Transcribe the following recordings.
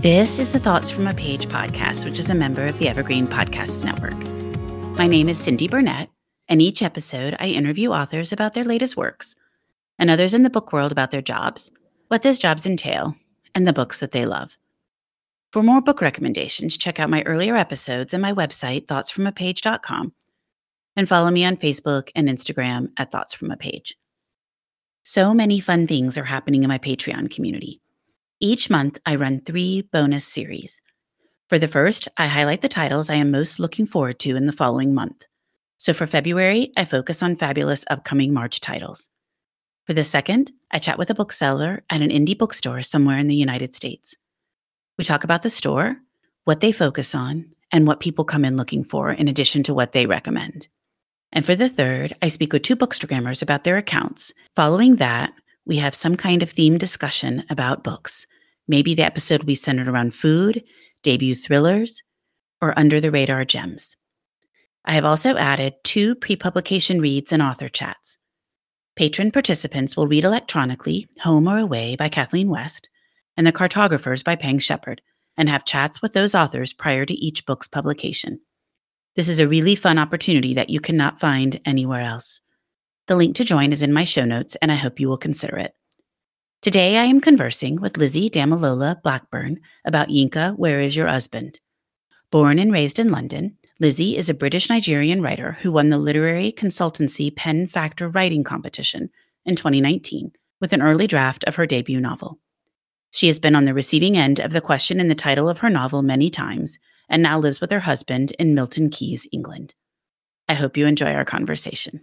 This is the Thoughts from a Page podcast, which is a member of the Evergreen Podcasts Network. My name is Cindy Burnett, and each episode I interview authors about their latest works and others in the book world about their jobs, what those jobs entail, and the books that they love. For more book recommendations, check out my earlier episodes and my website, thoughtsfromapage.com, and follow me on Facebook and Instagram at Thoughts From a Page. So many fun things are happening in my Patreon community. Each month, I run three bonus series. For the first, I highlight the titles I am most looking forward to in the following month. So for February, I focus on fabulous upcoming March titles. For the second, I chat with a bookseller at an indie bookstore somewhere in the United States. We talk about the store, what they focus on, and what people come in looking for in addition to what they recommend. And for the third, I speak with two bookstagrammers about their accounts. Following that, we have some kind of theme discussion about books. Maybe the episode will be centered around food, debut thrillers, or under the radar gems. I have also added two pre publication reads and author chats. Patron participants will read electronically Home or Away by Kathleen West and The Cartographers by Peng Shepherd and have chats with those authors prior to each book's publication. This is a really fun opportunity that you cannot find anywhere else. The link to join is in my show notes, and I hope you will consider it. Today, I am conversing with Lizzie Damilola Blackburn about Yinka, Where Is Your Husband? Born and raised in London, Lizzie is a British Nigerian writer who won the literary consultancy Pen Factor Writing Competition in 2019 with an early draft of her debut novel. She has been on the receiving end of the question in the title of her novel many times and now lives with her husband in Milton Keynes, England. I hope you enjoy our conversation.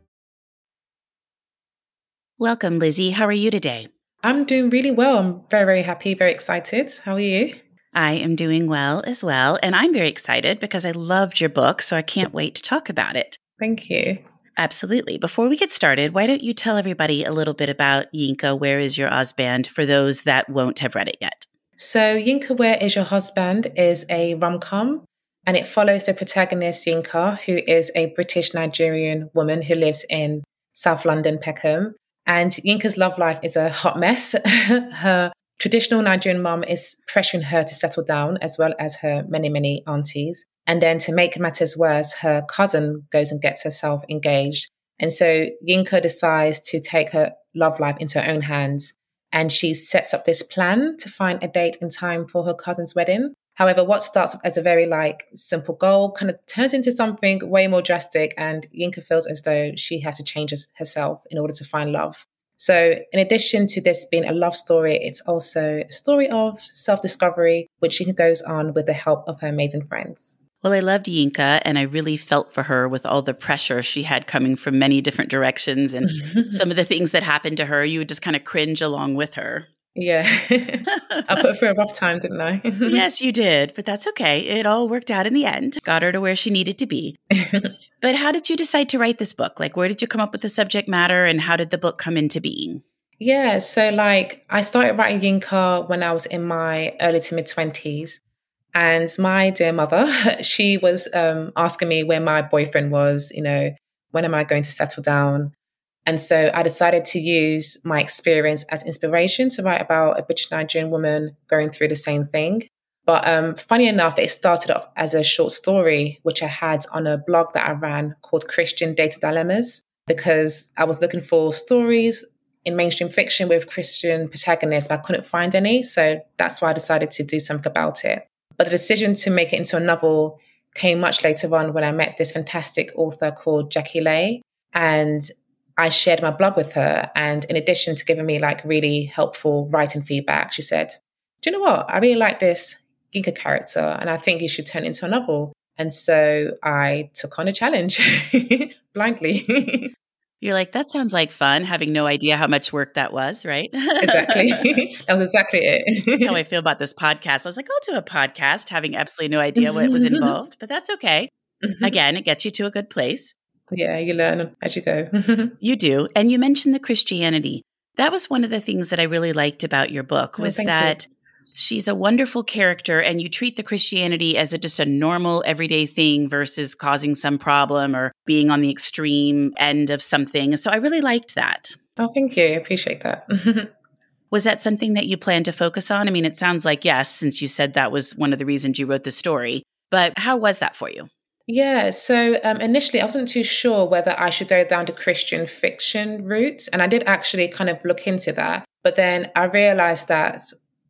Welcome, Lizzie. How are you today? I'm doing really well. I'm very, very happy, very excited. How are you? I am doing well as well. And I'm very excited because I loved your book, so I can't wait to talk about it. Thank you. Absolutely. Before we get started, why don't you tell everybody a little bit about Yinka, Where is Your Husband, for those that won't have read it yet? So, Yinka, Where is Your Husband is a rom com and it follows the protagonist, Yinka, who is a British Nigerian woman who lives in South London, Peckham. And Yinka's love life is a hot mess. her traditional Nigerian mom is pressuring her to settle down, as well as her many, many aunties. And then to make matters worse, her cousin goes and gets herself engaged. And so Yinka decides to take her love life into her own hands. And she sets up this plan to find a date in time for her cousin's wedding. However, what starts as a very like simple goal kind of turns into something way more drastic, and Yinka feels as though she has to change herself in order to find love. So, in addition to this being a love story, it's also a story of self discovery, which she goes on with the help of her amazing friends. Well, I loved Yinka and I really felt for her with all the pressure she had coming from many different directions and some of the things that happened to her. You would just kind of cringe along with her. Yeah. I put her through a rough time, didn't I? yes, you did, but that's okay. It all worked out in the end. Got her to where she needed to be. but how did you decide to write this book? Like, where did you come up with the subject matter and how did the book come into being? Yeah, so like I started writing Yinka when I was in my early to mid 20s. And my dear mother, she was um, asking me where my boyfriend was, you know, when am I going to settle down? And so I decided to use my experience as inspiration to write about a British Nigerian woman going through the same thing. But um, funny enough, it started off as a short story, which I had on a blog that I ran called Christian Dating Dilemmas, because I was looking for stories in mainstream fiction with Christian protagonists, but I couldn't find any. So that's why I decided to do something about it. But the decision to make it into a novel came much later on when I met this fantastic author called Jackie Lay. And I shared my blog with her. And in addition to giving me like really helpful writing feedback, she said, Do you know what? I really like this Yinka character and I think you should turn it into a novel. And so I took on a challenge blindly. You're like, that sounds like fun, having no idea how much work that was, right? exactly. that was exactly it. that's how I feel about this podcast. I was like, I'll do a podcast, having absolutely no idea what was involved, but that's okay. Mm-hmm. Again, it gets you to a good place. Yeah, you learn as you go. Mm-hmm. you do. And you mentioned the Christianity. That was one of the things that I really liked about your book oh, was oh, that you she's a wonderful character and you treat the Christianity as a, just a normal everyday thing versus causing some problem or being on the extreme end of something. So I really liked that. Oh, thank you. I appreciate that. Mm-hmm. was that something that you plan to focus on? I mean, it sounds like yes, since you said that was one of the reasons you wrote the story. But how was that for you? Yeah, so um, initially I wasn't too sure whether I should go down the Christian fiction route. And I did actually kind of look into that. But then I realized that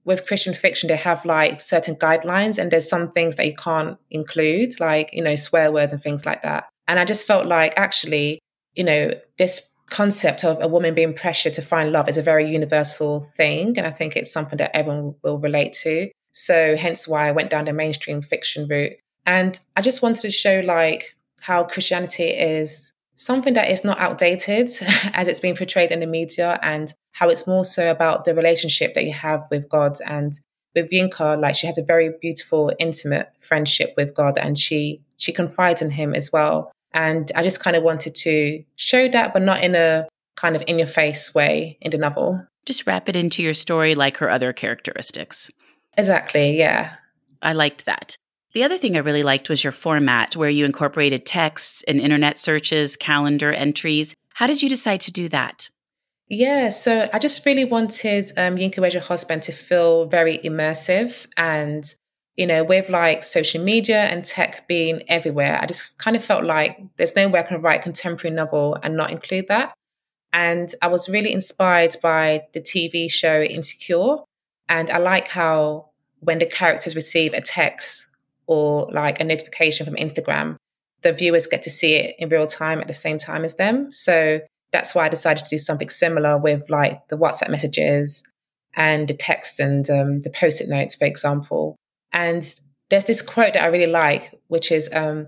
with Christian fiction, they have like certain guidelines, and there's some things that you can't include, like, you know, swear words and things like that. And I just felt like actually, you know, this concept of a woman being pressured to find love is a very universal thing. And I think it's something that everyone will relate to. So, hence why I went down the mainstream fiction route. And I just wanted to show like how Christianity is something that is not outdated as it's being portrayed in the media and how it's more so about the relationship that you have with God. And with Yinka, like she has a very beautiful, intimate friendship with God and she she confides in him as well. And I just kind of wanted to show that, but not in a kind of in your face way in the novel. Just wrap it into your story like her other characteristics. Exactly, yeah. I liked that. The other thing I really liked was your format where you incorporated texts and internet searches, calendar entries. How did you decide to do that? Yeah, so I just really wanted um, Yinka Where's Your Husband to feel very immersive. And, you know, with like social media and tech being everywhere, I just kind of felt like there's no way I can write contemporary novel and not include that. And I was really inspired by the TV show Insecure. And I like how when the characters receive a text or like a notification from Instagram, the viewers get to see it in real time at the same time as them. So that's why I decided to do something similar with like the WhatsApp messages and the text and um, the post-it notes, for example. And there's this quote that I really like, which is, um,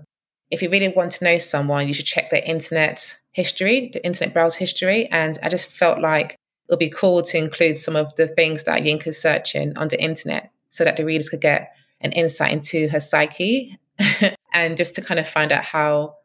if you really want to know someone, you should check their internet history, the internet browse history. And I just felt like it would be cool to include some of the things that Yinka's searching on the internet so that the readers could get an insight into her psyche and just to kind of find out how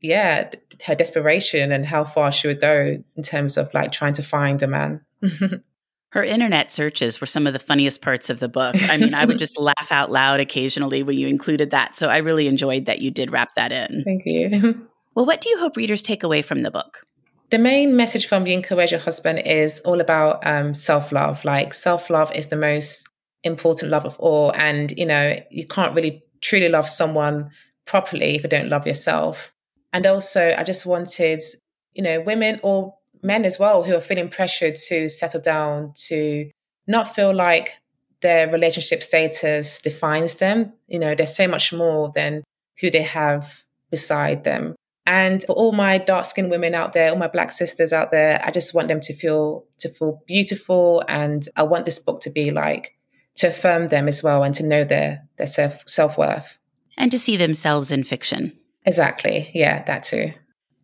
yeah her desperation and how far she would go in terms of like trying to find a man. Her internet searches were some of the funniest parts of the book. I mean i would just laugh out loud occasionally when you included that so i really enjoyed that you did wrap that in. Thank you. Well what do you hope readers take away from the book? The main message from Yinka Where's Your Husband is all about um, self-love. Like self-love is the most important love of all. And, you know, you can't really truly love someone properly if you don't love yourself. And also, I just wanted, you know, women or men as well who are feeling pressured to settle down, to not feel like their relationship status defines them. You know, there's so much more than who they have beside them. And for all my dark skinned women out there, all my black sisters out there, I just want them to feel to feel beautiful. And I want this book to be like to affirm them as well and to know their their self self worth and to see themselves in fiction. Exactly. Yeah, that too.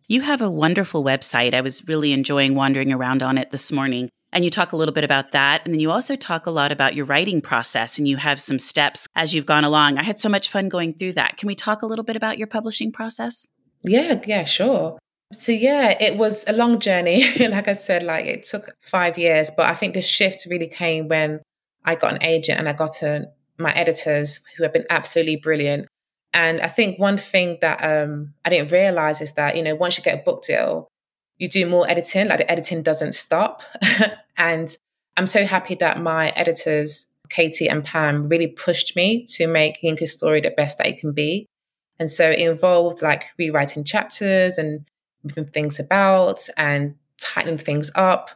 You have a wonderful website. I was really enjoying wandering around on it this morning. And you talk a little bit about that. And then you also talk a lot about your writing process and you have some steps as you've gone along. I had so much fun going through that. Can we talk a little bit about your publishing process? Yeah, yeah, sure. So yeah, it was a long journey. like I said, like it took five years, but I think the shift really came when I got an agent and I got a, my editors who have been absolutely brilliant. And I think one thing that um, I didn't realize is that, you know, once you get a book deal, you do more editing, like the editing doesn't stop. and I'm so happy that my editors Katie and Pam really pushed me to make Yinka's story the best that it can be. And so it involved like rewriting chapters and moving things about and tightening things up.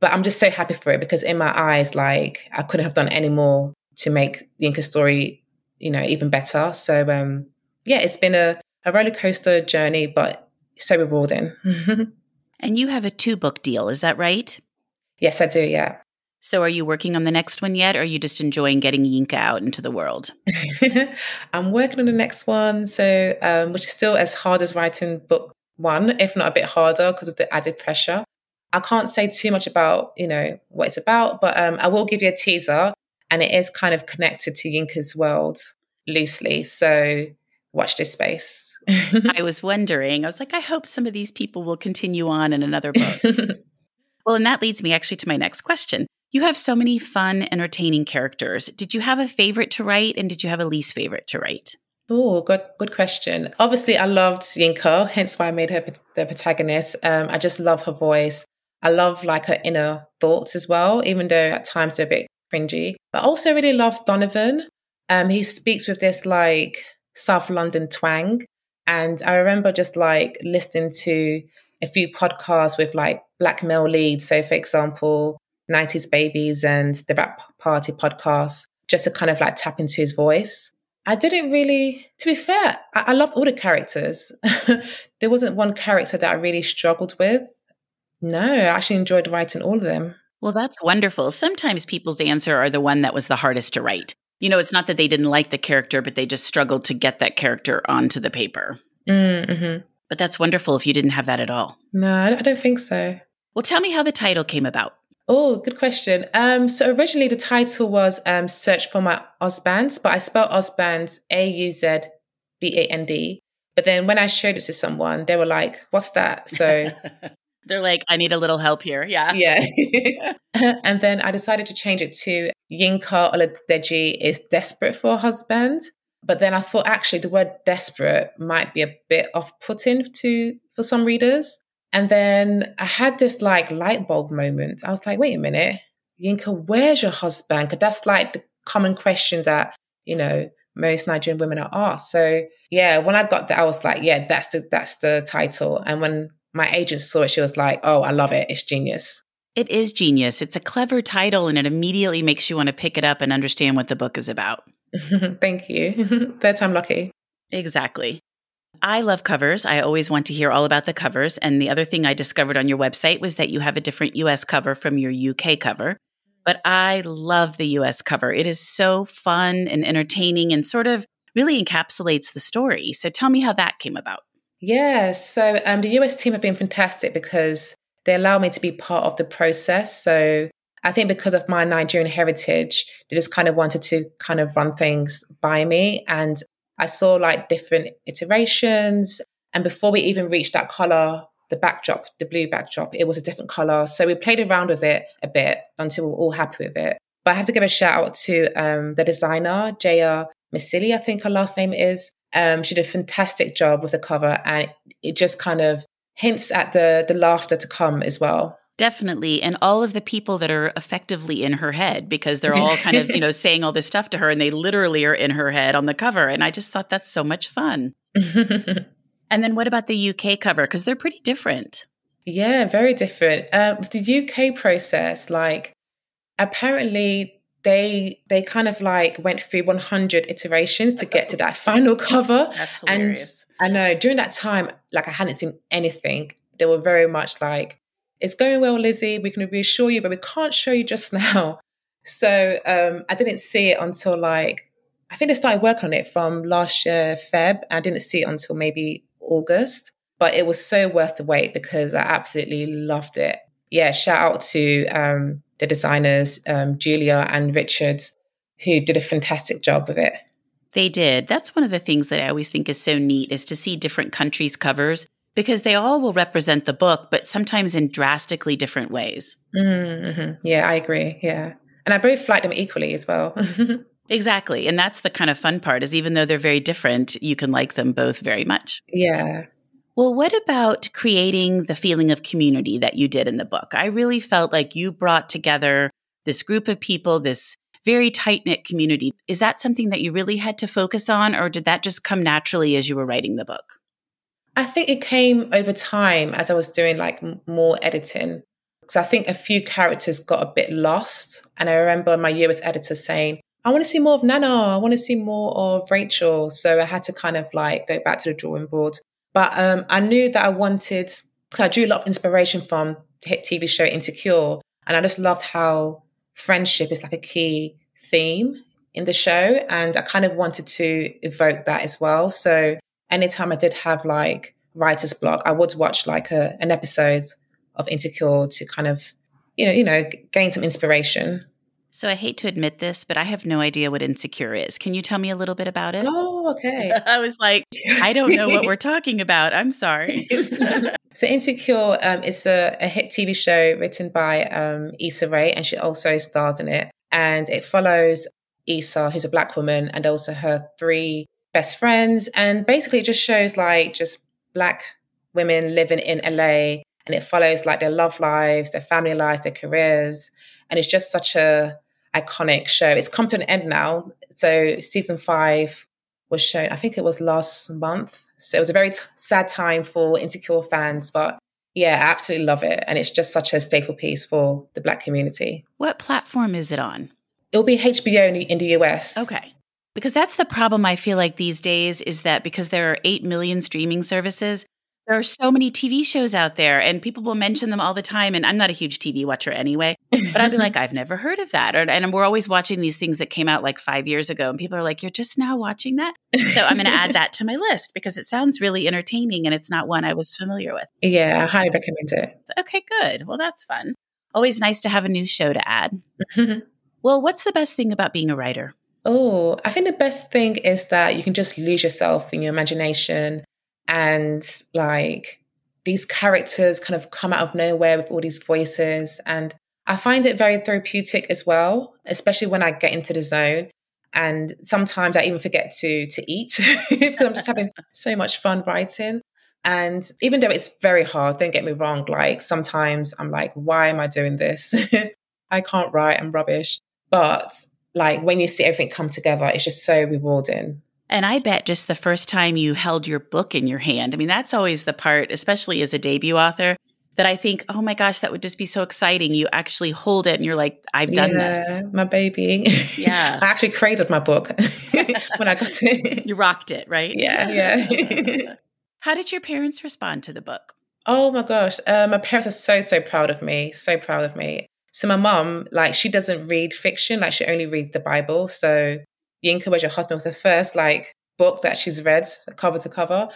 But I'm just so happy for it because in my eyes, like I couldn't have done any more to make Yinka's story, you know, even better. So um yeah, it's been a, a roller coaster journey, but so rewarding. and you have a two book deal, is that right? Yes, I do, yeah. So, are you working on the next one yet, or are you just enjoying getting Yinka out into the world? I'm working on the next one, so um, which is still as hard as writing book one, if not a bit harder because of the added pressure. I can't say too much about you know what it's about, but um, I will give you a teaser, and it is kind of connected to Yinka's world loosely. So watch this space. I was wondering. I was like, I hope some of these people will continue on in another book. well, and that leads me actually to my next question. You have so many fun, entertaining characters. Did you have a favorite to write and did you have a least favorite to write? Oh, good, good question. Obviously, I loved Yinka, hence why I made her the protagonist. Um, I just love her voice. I love like her inner thoughts as well, even though at times they're a bit cringy. But I also really love Donovan. Um, he speaks with this like South London twang. And I remember just like listening to a few podcasts with like black male leads. So, for example, 90s Babies and the Rap Party podcast just to kind of like tap into his voice. I didn't really, to be fair, I, I loved all the characters. there wasn't one character that I really struggled with. No, I actually enjoyed writing all of them. Well, that's wonderful. Sometimes people's answer are the one that was the hardest to write. You know, it's not that they didn't like the character, but they just struggled to get that character onto the paper. Mm-hmm. But that's wonderful if you didn't have that at all. No, I don't think so. Well, tell me how the title came about. Oh, good question. Um, so originally the title was um, Search for My Auzband, but I spelled Auzband A U Z B A N D. But then when I showed it to someone, they were like, What's that? So they're like, I need a little help here. Yeah. Yeah. and then I decided to change it to Yinka Oladeji is desperate for a husband. But then I thought actually the word desperate might be a bit off putting to for some readers. And then I had this like light bulb moment. I was like, wait a minute, Yinka, where's your husband? Because that's like the common question that, you know, most Nigerian women are asked. So yeah, when I got that, I was like, yeah, that's the that's the title. And when my agent saw it, she was like, oh, I love it. It's genius. It is genius. It's a clever title and it immediately makes you want to pick it up and understand what the book is about. Thank you. Third time lucky. Exactly. I love covers. I always want to hear all about the covers. And the other thing I discovered on your website was that you have a different US cover from your UK cover. But I love the US cover. It is so fun and entertaining and sort of really encapsulates the story. So tell me how that came about. Yeah, so um, the US team have been fantastic because they allow me to be part of the process. So I think because of my Nigerian heritage, they just kind of wanted to kind of run things by me. And I saw like different iterations. And before we even reached that color, the backdrop, the blue backdrop, it was a different color. So we played around with it a bit until we are all happy with it. But I have to give a shout out to um, the designer, Jaya Misili, I think her last name is. Um, she did a fantastic job with the cover and it just kind of hints at the the laughter to come as well. Definitely. And all of the people that are effectively in her head because they're all kind of, you know, saying all this stuff to her and they literally are in her head on the cover. And I just thought that's so much fun. and then what about the UK cover? Because they're pretty different. Yeah, very different. Um, the UK process, like apparently they they kind of like went through 100 iterations to get to that final cover. That's hilarious. And I know during that time, like I hadn't seen anything. They were very much like, it's going well, Lizzie. We can reassure you, but we can't show you just now. So um, I didn't see it until like, I think I started work on it from last year, Feb. I didn't see it until maybe August, but it was so worth the wait because I absolutely loved it. Yeah, shout out to um, the designers, um, Julia and Richard, who did a fantastic job with it. They did. That's one of the things that I always think is so neat is to see different countries' covers because they all will represent the book, but sometimes in drastically different ways. Mm-hmm. Yeah, I agree. Yeah. And I both like them equally as well. exactly. And that's the kind of fun part is even though they're very different, you can like them both very much. Yeah. Well, what about creating the feeling of community that you did in the book? I really felt like you brought together this group of people, this very tight knit community. Is that something that you really had to focus on, or did that just come naturally as you were writing the book? I think it came over time as I was doing like more editing. Because I think a few characters got a bit lost. And I remember my US editor saying, I want to see more of Nana. I want to see more of Rachel. So I had to kind of like go back to the drawing board. But um, I knew that I wanted, because I drew a lot of inspiration from the hit TV show Insecure. And I just loved how friendship is like a key theme in the show. And I kind of wanted to evoke that as well. So anytime I did have like writer's block, I would watch like a, an episode of Insecure to kind of, you know, you know, gain some inspiration. So I hate to admit this, but I have no idea what Insecure is. Can you tell me a little bit about it? Oh, okay. I was like, I don't know what we're talking about. I'm sorry. so Insecure um, is a, a, hit TV show written by um, Issa Rae, and she also stars in it. And it follows Issa, who's a black woman, and also her three best friends. And basically, it just shows like just black women living in LA and it follows like their love lives, their family lives, their careers. And it's just such a iconic show. It's come to an end now. So season five was shown, I think it was last month. So it was a very t- sad time for Insecure fans, but yeah, I absolutely love it. And it's just such a staple piece for the Black community. What platform is it on? It'll be HBO in the, in the US. Okay. Because that's the problem I feel like these days is that because there are 8 million streaming services, there are so many TV shows out there and people will mention them all the time. And I'm not a huge TV watcher anyway, but I'd be like, I've never heard of that. Or, and we're always watching these things that came out like five years ago. And people are like, You're just now watching that? So I'm going to add that to my list because it sounds really entertaining and it's not one I was familiar with. Yeah, I highly recommend it. Okay, good. Well, that's fun. Always nice to have a new show to add. well, what's the best thing about being a writer? Oh, I think the best thing is that you can just lose yourself in your imagination and like these characters kind of come out of nowhere with all these voices and I find it very therapeutic as well, especially when I get into the zone. And sometimes I even forget to to eat because I'm just having so much fun writing. And even though it's very hard, don't get me wrong, like sometimes I'm like, why am I doing this? I can't write, I'm rubbish. But like when you see everything come together, it's just so rewarding. And I bet just the first time you held your book in your hand, I mean, that's always the part, especially as a debut author, that I think, oh my gosh, that would just be so exciting. You actually hold it and you're like, I've done yeah, this. My baby. Yeah. I actually created my book when I got it. You rocked it, right? Yeah, yeah. How did your parents respond to the book? Oh my gosh. Uh, my parents are so, so proud of me. So proud of me. So my mom, like, she doesn't read fiction. Like, she only reads the Bible. So Yinka Where's Your Husband was the first like book that she's read cover to cover.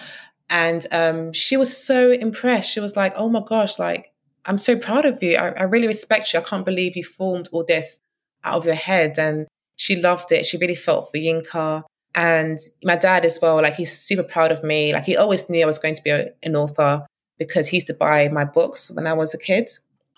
And um, she was so impressed. She was like, oh my gosh, like, I'm so proud of you. I, I really respect you. I can't believe you formed all this out of your head. And she loved it. She really felt for Yinka. And my dad as well, like, he's super proud of me. Like, he always knew I was going to be a, an author because he used to buy my books when I was a kid.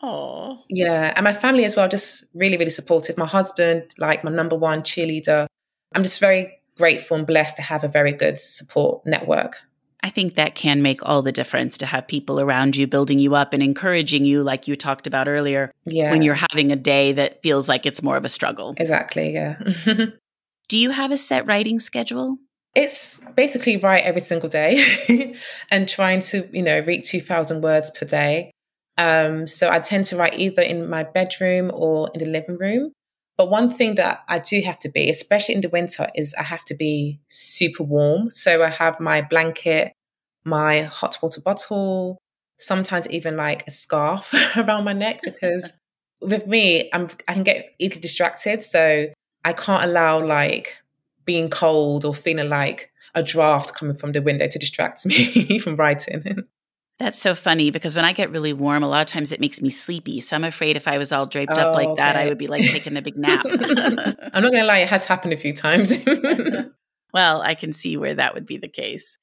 Oh. Yeah. And my family as well, just really, really supportive. My husband, like my number one cheerleader, I'm just very grateful and blessed to have a very good support network. I think that can make all the difference to have people around you building you up and encouraging you, like you talked about earlier, yeah. when you're having a day that feels like it's more of a struggle. Exactly, yeah. Do you have a set writing schedule? It's basically write every single day and trying to, you know, read 2,000 words per day. Um, so I tend to write either in my bedroom or in the living room. But one thing that I do have to be, especially in the winter, is I have to be super warm. So I have my blanket, my hot water bottle, sometimes even like a scarf around my neck because with me, I'm I can get easily distracted. So I can't allow like being cold or feeling like a draft coming from the window to distract me from writing. That's so funny because when I get really warm, a lot of times it makes me sleepy. So I'm afraid if I was all draped oh, up like okay. that, I would be like taking a big nap. I'm not going to lie, it has happened a few times. well, I can see where that would be the case.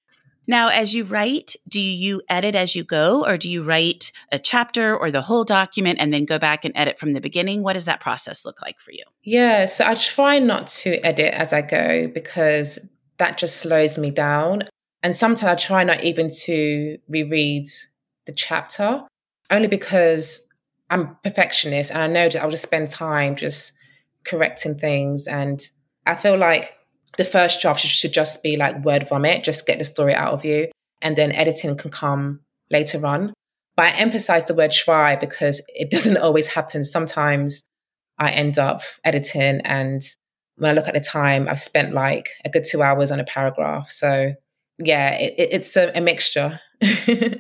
Now, as you write, do you edit as you go, or do you write a chapter or the whole document and then go back and edit from the beginning? What does that process look like for you? Yeah, so I try not to edit as I go because that just slows me down. And sometimes I try not even to reread the chapter, only because I'm perfectionist and I know that I'll just spend time just correcting things. And I feel like the first draft should just be like word vomit, just get the story out of you. And then editing can come later on. But I emphasize the word try because it doesn't always happen. Sometimes I end up editing and when I look at the time, I've spent like a good two hours on a paragraph. So yeah, it, it's a, a mixture.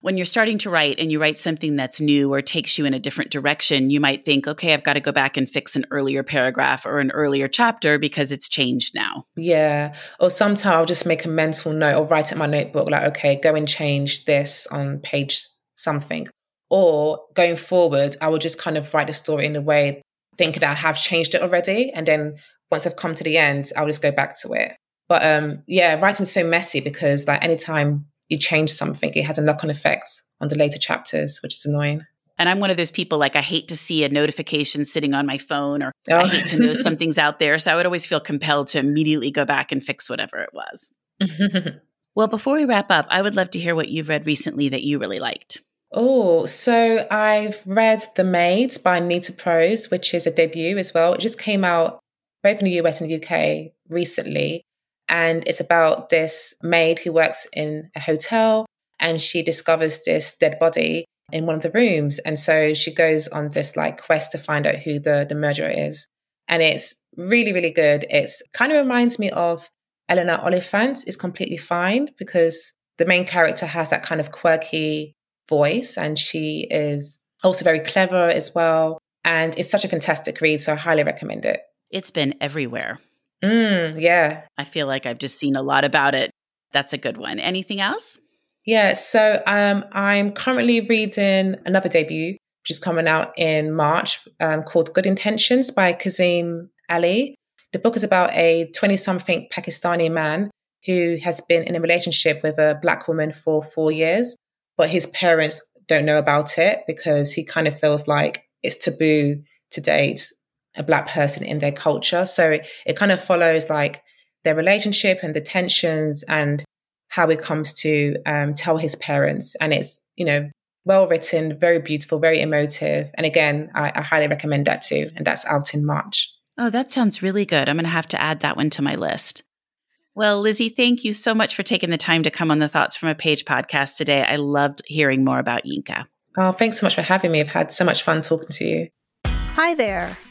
when you're starting to write and you write something that's new or takes you in a different direction, you might think, okay, I've got to go back and fix an earlier paragraph or an earlier chapter because it's changed now. Yeah. Or sometimes I'll just make a mental note or write it in my notebook, like, okay, go and change this on page something. Or going forward, I will just kind of write the story in a way, thinking that I have changed it already. And then once I've come to the end, I'll just go back to it. But um, yeah, writing's so messy because like anytime you change something, it has a knock on effect on the later chapters, which is annoying. And I'm one of those people like I hate to see a notification sitting on my phone or oh. I hate to know something's out there. So I would always feel compelled to immediately go back and fix whatever it was. well, before we wrap up, I would love to hear what you've read recently that you really liked. Oh, so I've read The Maids by Nita Prose, which is a debut as well. It just came out both in the US and the UK recently. And it's about this maid who works in a hotel and she discovers this dead body in one of the rooms. And so she goes on this like quest to find out who the, the murderer is. And it's really, really good. It's kind of reminds me of Eleanor Oliphant is completely fine because the main character has that kind of quirky voice and she is also very clever as well. And it's such a fantastic read. So I highly recommend it. It's been everywhere. Mm, yeah. I feel like I've just seen a lot about it. That's a good one. Anything else? Yeah, so um, I'm currently reading another debut, which is coming out in March, um, called Good Intentions by Kasim Ali. The book is about a 20 something Pakistani man who has been in a relationship with a black woman for four years, but his parents don't know about it because he kind of feels like it's taboo to date a black person in their culture. So it, it kind of follows like their relationship and the tensions and how it comes to um, tell his parents. And it's, you know, well written, very beautiful, very emotive. And again, I, I highly recommend that too. And that's out in March. Oh, that sounds really good. I'm going to have to add that one to my list. Well, Lizzie, thank you so much for taking the time to come on the Thoughts from a Page podcast today. I loved hearing more about Yinka. Oh, thanks so much for having me. I've had so much fun talking to you. Hi there.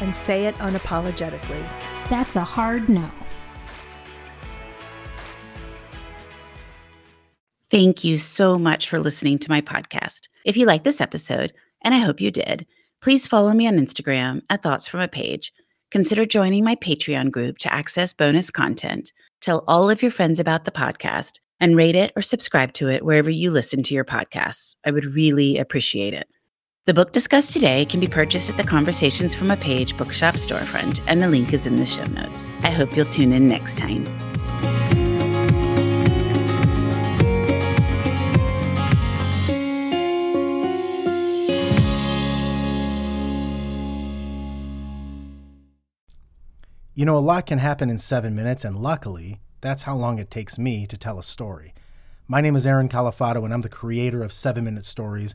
and say it unapologetically. That's a hard no. Thank you so much for listening to my podcast. If you like this episode, and I hope you did, please follow me on Instagram at Thoughts from a Page. Consider joining my Patreon group to access bonus content. Tell all of your friends about the podcast and rate it or subscribe to it wherever you listen to your podcasts. I would really appreciate it. The book discussed today can be purchased at the Conversations from a Page bookshop storefront, and the link is in the show notes. I hope you'll tune in next time. You know, a lot can happen in seven minutes, and luckily, that's how long it takes me to tell a story. My name is Aaron Califato, and I'm the creator of Seven Minute Stories